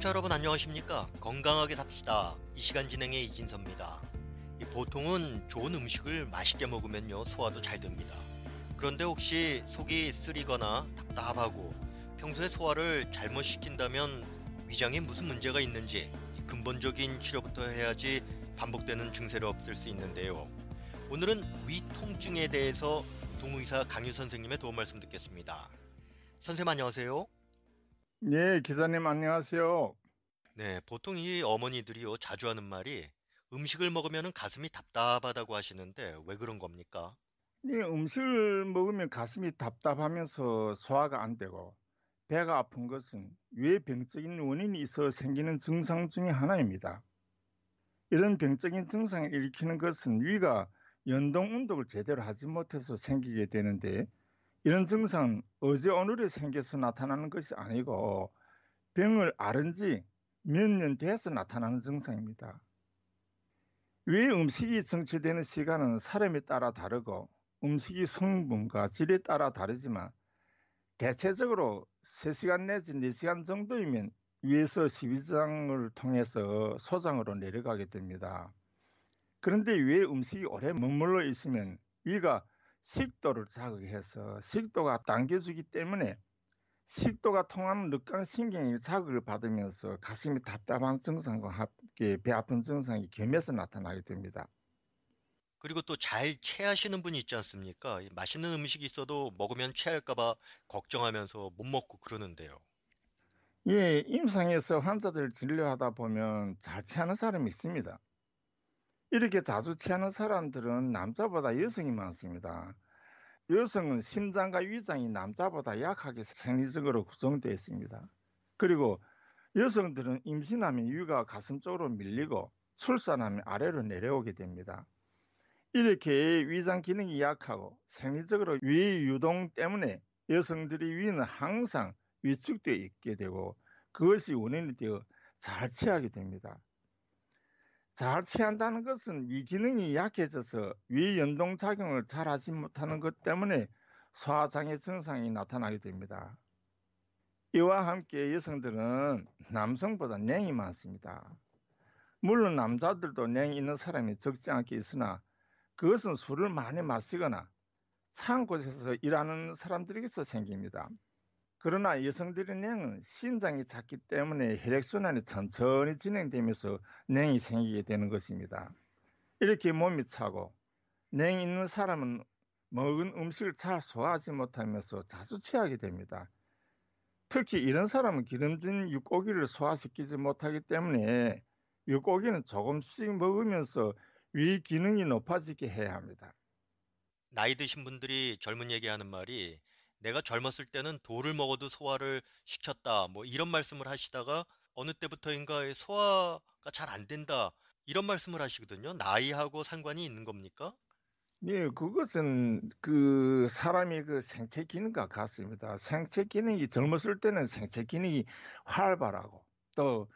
청취자 여러분 안녕하십니까? 건강하게 삽시다. 이 시간 진행의 이진섭입니다. 이 보통은 좋은 음식을 맛있게 먹으면요 소화도 잘 됩니다. 그런데 혹시 속이 쓰리거나 답답하고 평소에 소화를 잘못 시킨다면 위장에 무슨 문제가 있는지 근본적인 치료부터 해야지 반복되는 증세를 없앨 수 있는데요. 오늘은 위 통증에 대해서 동의사 강유 선생님의 도움 말씀 듣겠습니다. 선생님 안녕하세요. 네, 기자님 안녕하세요. 네, 보통 이 어머니들이요 자주 하는 말이 음식을 먹으면 가슴이 답답하다고 하시는데 왜 그런 겁니까? 네, 음식을 먹으면 가슴이 답답하면서 소화가 안 되고 배가 아픈 것은 위에 병적인 원인이 있어 생기는 증상 중의 하나입니다. 이런 병적인 증상을 일으키는 것은 위가 연동 운동을 제대로 하지 못해서 생기게 되는데 이런 증상은 어제 오늘에 생겨서 나타나는 것이 아니고 병을 앓은 지 몇 년 돼서 나타나는 증상입니다. 왜 음식이 정체되는 시간은 사람에 따라 다르고 음식이 성분과 질에 따라 다르지만 대체적으로 3시간 내지 4시간 정도이면 위에서 십이장을 통해서 소장으로 내려가게 됩니다. 그런데 위에 음식이 오래 머물러 있으면 위가 식도를 자극해서 식도가 당겨주기 때문에 식도가 통하는 늑강신경이 자극을 받으면서 가슴이 답답한 증상과 함께 배 아픈 증상이 겸해서 나타나게 됩니다. 그리고 또 잘 체하시는 분이 있지 않습니까? 맛있는 음식이 있어도 먹으면 체할까봐 걱정하면서 못 먹고 그러는데요. 예, 임상에서 환자들 진료하다 보면 잘 체하는 사람이 있습니다. 이렇게 자주 체하는 사람들은 남자보다 여성이 많습니다. 여성은 심장과 위장이 남자보다 약하게 생리적으로 구성되어 있습니다. 그리고 여성들은 임신하면 위가 가슴 쪽으로 밀리고 출산하면 아래로 내려오게 됩니다. 이렇게 위장 기능이 약하고 생리적으로 위 유동 때문에 여성들의 위는 항상 위축되어 있게 되고 그것이 원인이 되어 잘 체하게 됩니다. 잘 체한다는 것은 위 기능이 약해져서 위 연동 작용을 잘 하지 못하는 것 때문에 소화장애 증상이 나타나게 됩니다. 이와 함께 여성들은 남성보다 냉이 많습니다. 물론 남자들도 냉이 있는 사람이 적지 않게 있으나 그것은 술을 많이 마시거나 찬 곳에서 일하는 사람들에게서 생깁니다. 그러나 여성들의 냉은 신장이 작기 때문에 혈액순환이 천천히 진행되면서 냉이 생기게 되는 것입니다. 이렇게 몸이 차고 냉이 있는 사람은 먹은 음식을 잘 소화하지 못하면서 자주 취하게 됩니다. 특히 이런 사람은 기름진 육고기를 소화시키지 못하기 때문에 육고기는 조금씩 먹으면서 위 기능이 높아지게 해야 합니다. 나이 드신 분들이 젊은 얘기하는 말이 내가 젊었을 때는 돌을 먹어도 소화를 시켰다. 뭐 이런 말씀을 하시다가 어느 때부터인가 소화가 잘 안 된다. 이런 말씀을 하시거든요. 나이하고 상관이 있는 겁니까? 네, 그것은 그 사람이 그 생체 기능과 같습니다. 생체 기능이 젊었을 때는 생체 기능이 활발하고 또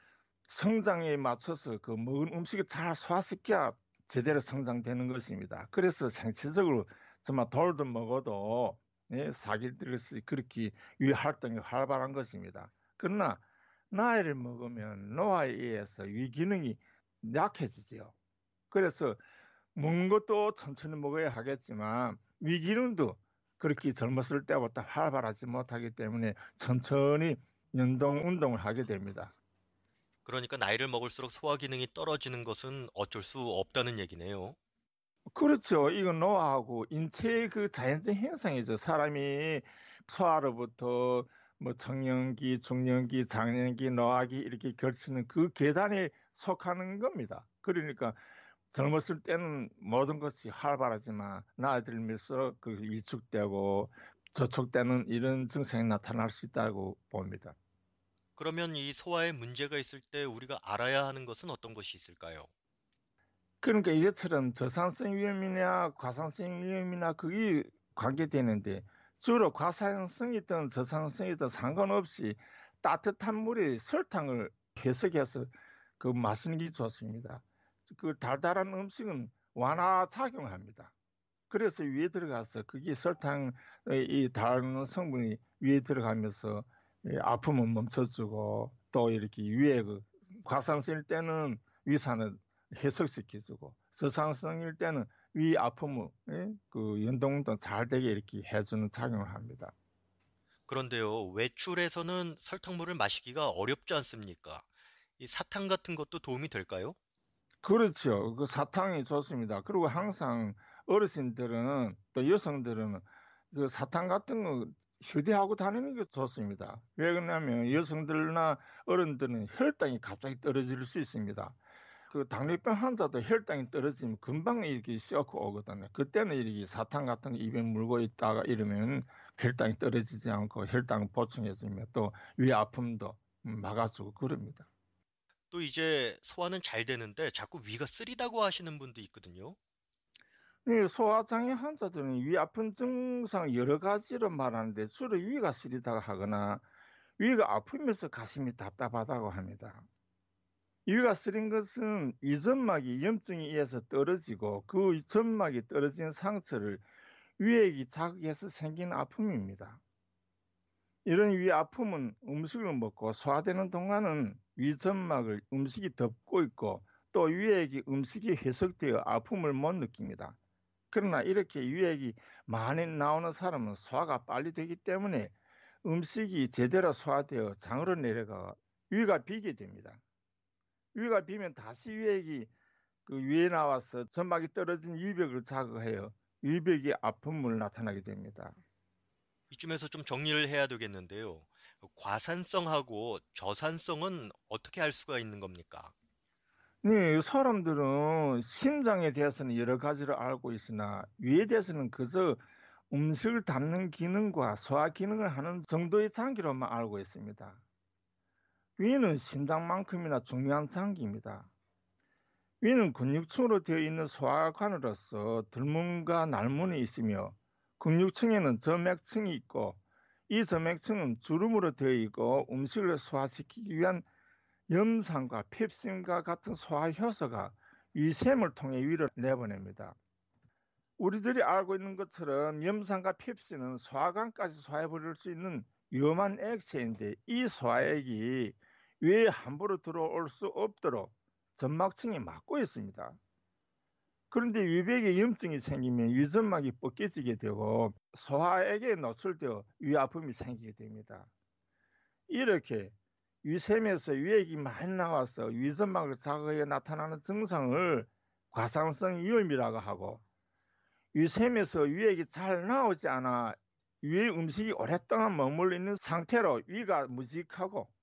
성장에 맞춰서 그 먹은 음식을 잘 소화시켜야 제대로 성장되는 것입니다. 그래서 생체적으로 정말 돌도 먹어도 네, 사기들을 그렇게 위 활동이 활발한 것입니다. 그러나 나이를 먹으면 노화에 의해서 위 기능이 약해지죠. 그래서 먹는 것도 천천히 먹어야 하겠지만 위 기능도 그렇게 젊었을 때보다 활발하지 못하기 때문에 천천히 연동 운동을 하게 됩니다. 그러니까 나이를 먹을수록 소화 기능이 떨어지는 것은 어쩔 수 없다는 얘기네요. 그렇죠. 이건 노화하고 인체의 그 자연적 현상이죠. 사람이 소아로부터 뭐 청년기, 중년기, 장년기, 노화기 이렇게 걸치는 그 계단에 속하는 겁니다. 그러니까 젊었을 때는 모든 것이 활발하지만 나이 들면서 그 위축되고 저촉되는 이런 증상이 나타날 수 있다고 봅니다. 그러면 이 소화에 문제가 있을 때 우리가 알아야 하는 것은 어떤 것이 있을까요? 그러니까 이것처럼 저산성 위험이나 과산성 위험이나 그게 관계되는데 주로 과산성이든 저산성이든 상관없이 따뜻한 물에 설탕을 해석해서 그 마시는 게 좋습니다. 그 달달한 음식은 완화 작용합니다. 그래서 위에 들어가서 그게 설탕의 이 다른 성분이 위에 들어가면서 아픔은 멈춰주고 또 이렇게 위에 그 과상성일 때는 위산을 해석시켜주고 저상성일 때는 위 아픔을 예? 그 연동도 잘 되게 이렇게 해주는 작용을 합니다. 그런데요, 외출에서는 설탕물을 마시기가 어렵지 않습니까? 이 사탕 같은 것도 도움이 될까요? 그렇죠. 그 사탕이 좋습니다. 그리고 항상 어르신들은 또 여성들은 그 사탕 같은 거 휴대하고 다니는 게 좋습니다. 왜 그러냐면 여성들이나 어른들은 혈당이 갑자기 떨어질 수 있습니다. 그 당뇨병 환자도 혈당이 떨어지면 금방 이렇게 sio고 오거든요. 그때는 이렇게 사탕 같은 거 입에 물고 있다가 이러면 혈당이 떨어지지 않고 혈당 보충해주면 또 위 아픔도 막아주고 그럽니다. 또 이제 소화는 잘 되는데 자꾸 위가 쓰리다고 하시는 분도 있거든요. 이 소화장애 환자들은 위 아픈 증상 여러 가지로 말하는데 주로 위가 쓰리다고 하거나 위가 아프면서 가슴이 답답하다고 합니다. 위가 쓰린 것은 위점막이 염증에 의해서 떨어지고 그 점막이 떨어진 상처를 위액이 자극해서 생긴 아픔입니다. 이런 위 아픔은 음식을 먹고 소화되는 동안은 위 점막을 음식이 덮고 있고 또 위액이 음식이 해석되어 아픔을 못 느낍니다. 그러나 이렇게 위액이 많이 나오는 사람은 소화가 빨리 되기 때문에 음식이 제대로 소화되어 장으로 내려가 위가 비게 됩니다. 위가 비면 다시 위액이 그 위에 나와서 점막이 떨어진 위벽을 자극하여 위벽이 아픔을 나타나게 됩니다. 이쯤에서 좀 정리를 해야 되겠는데요. 과산성하고 저산성은 어떻게 알 수가 있는 겁니까? 네, 사람들은 심장에 대해서는 여러 가지를 알고 있으나 위에 대해서는 그저 음식을 담는 기능과 소화 기능을 하는 정도의 장기로만 알고 있습니다. 위는 심장만큼이나 중요한 장기입니다. 위는 근육층으로 되어 있는 소화관으로서 들문과 날문이 있으며 근육층에는 점맥층이 있고 이 점맥층은 주름으로 되어 있고 음식을 소화시키기 위한 염산과 펩신과 같은 소화 효소가 위샘을 통해 위를 내보냅니다. 우리들이 알고 있는 것처럼 염산과 펩신은 소화관까지 소화해버릴 수 있는 위험한 액체인데 이 소화액이 위에 함부로 들어올 수 없도록 점막층이 막고 있습니다. 그런데 위벽에 염증이 생기면 위점막이 벗겨지게 되고 소화액에 노출되어 위 아픔이 생기게 됩니다. 이렇게 위샘에서 위액이 많이 나와서 위점막을 자극해 나타나는 증상을 과상성 위염이라고 하고 위샘에서 위액이 잘 나오지 않아 위의 음식이 오랫동안 머물러 있는 상태로 위가 무직하고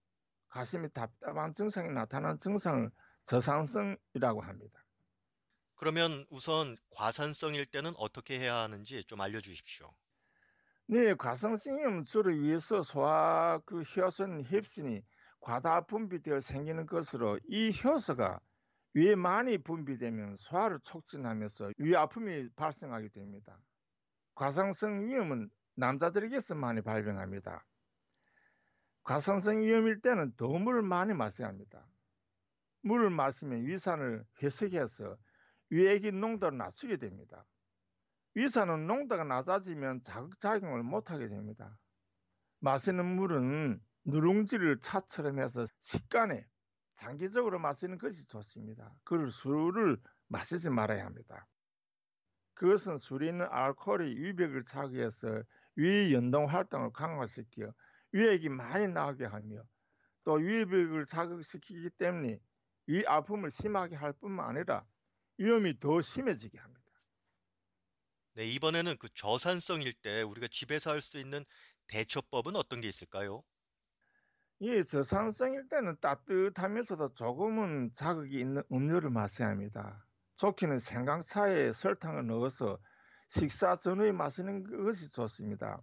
가슴이 답답한 증상이 나타나는 증상을 저산성이라고 합니다. 그러면 우선 과산성일 때는 어떻게 해야 하는지 좀 알려주십시오. 네, 과산성이면 주로 위에서 소화 그 효소는 햅신이 과다 분비되어 생기는 것으로 이 효소가 위에 많이 분비되면 소화를 촉진하면서 위 아픔이 발생하게 됩니다. 과상성 위염은 남자들에게서 많이 발병합니다. 과상성 위염일 때는 더 물을 많이 마셔야 합니다. 물을 마시면 위산을 회수해서 위액의 농도를 낮추게 됩니다. 위산은 농도가 낮아지면 자극작용을 못하게 됩니다. 마시는 물은 누룽지를 차처럼 해서 식간에 장기적으로 마시는 것이 좋습니다. 그를 술을 마시지 말아야 합니다. 그것은 술에 있는 알코올이 위벽을 자극해서 위 연동 활동을 강화시켜 위액이 많이 나오게 하며 또 위벽을 자극시키기 때문에 위 아픔을 심하게 할 뿐만 아니라 위험이 더 심해지게 합니다. 네, 이번에는 그 저산성일 때 우리가 집에서 할 수 있는 대처법은 어떤 게 있을까요? 이 저산성일 때는 따뜻하면서도 조금은 자극이 있는 음료를 마셔야 합니다. 좋기는 생강차에 설탕을 넣어서 식사 전후에 마시는 것이 좋습니다.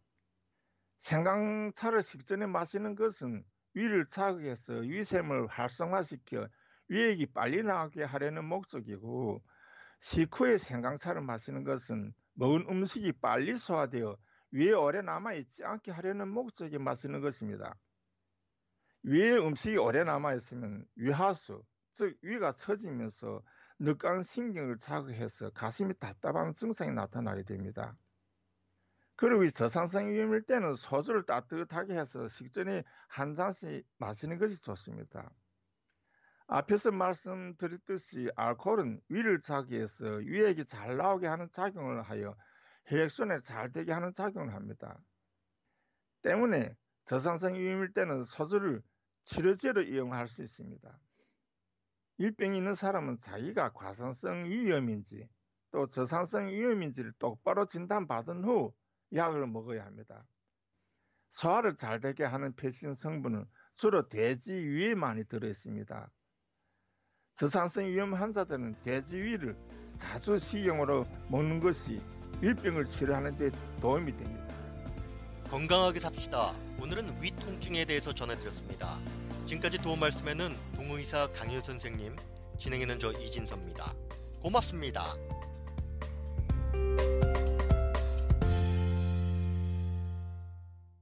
생강차를 식전에 마시는 것은 위를 자극해서 위샘을 활성화시켜 위액이 빨리 나오게 하려는 목적이고 식후에 생강차를 마시는 것은 먹은 음식이 빨리 소화되어 위에 오래 남아있지 않게 하려는 목적에 마시는 것입니다. 위에 음식이 오래 남아있으면 위하수, 즉 위가 처지면서 늑강신경을 자극해서 가슴이 답답한 증상이 나타나게 됩니다. 그리고 이 저산성 위염일 때는 소주를 따뜻하게 해서 식전에 한 잔씩 마시는 것이 좋습니다. 앞에서 말씀드렸듯이 알코올은 위를 자기해서 위액이 잘 나오게 하는 작용을 하여 혈액순환을 잘 되게 하는 작용을 합니다. 때문에 저산성 위염일 때는 소주를 치료제로 이용할 수 있습니다. 일병이 있는 사람은 자기가 과산성 위염인지 또 저산성 위염인지를 똑바로 진단받은 후 약을 먹어야 합니다. 소화를 잘 되게 하는 백신 성분은 주로 돼지 위에 많이 들어 있습니다. 저산성 위염 환자들은 돼지 위를 자주 식용으로 먹는 것이 위병을 치료하는 데 도움이 됩니다. 건강하게 삽시다. 오늘은 위 통증에 대해서 전해드렸습니다. 지금까지 도움 말씀에는 동의사 강윤 선생님, 진행에는 저 이진섭입니다. 고맙습니다.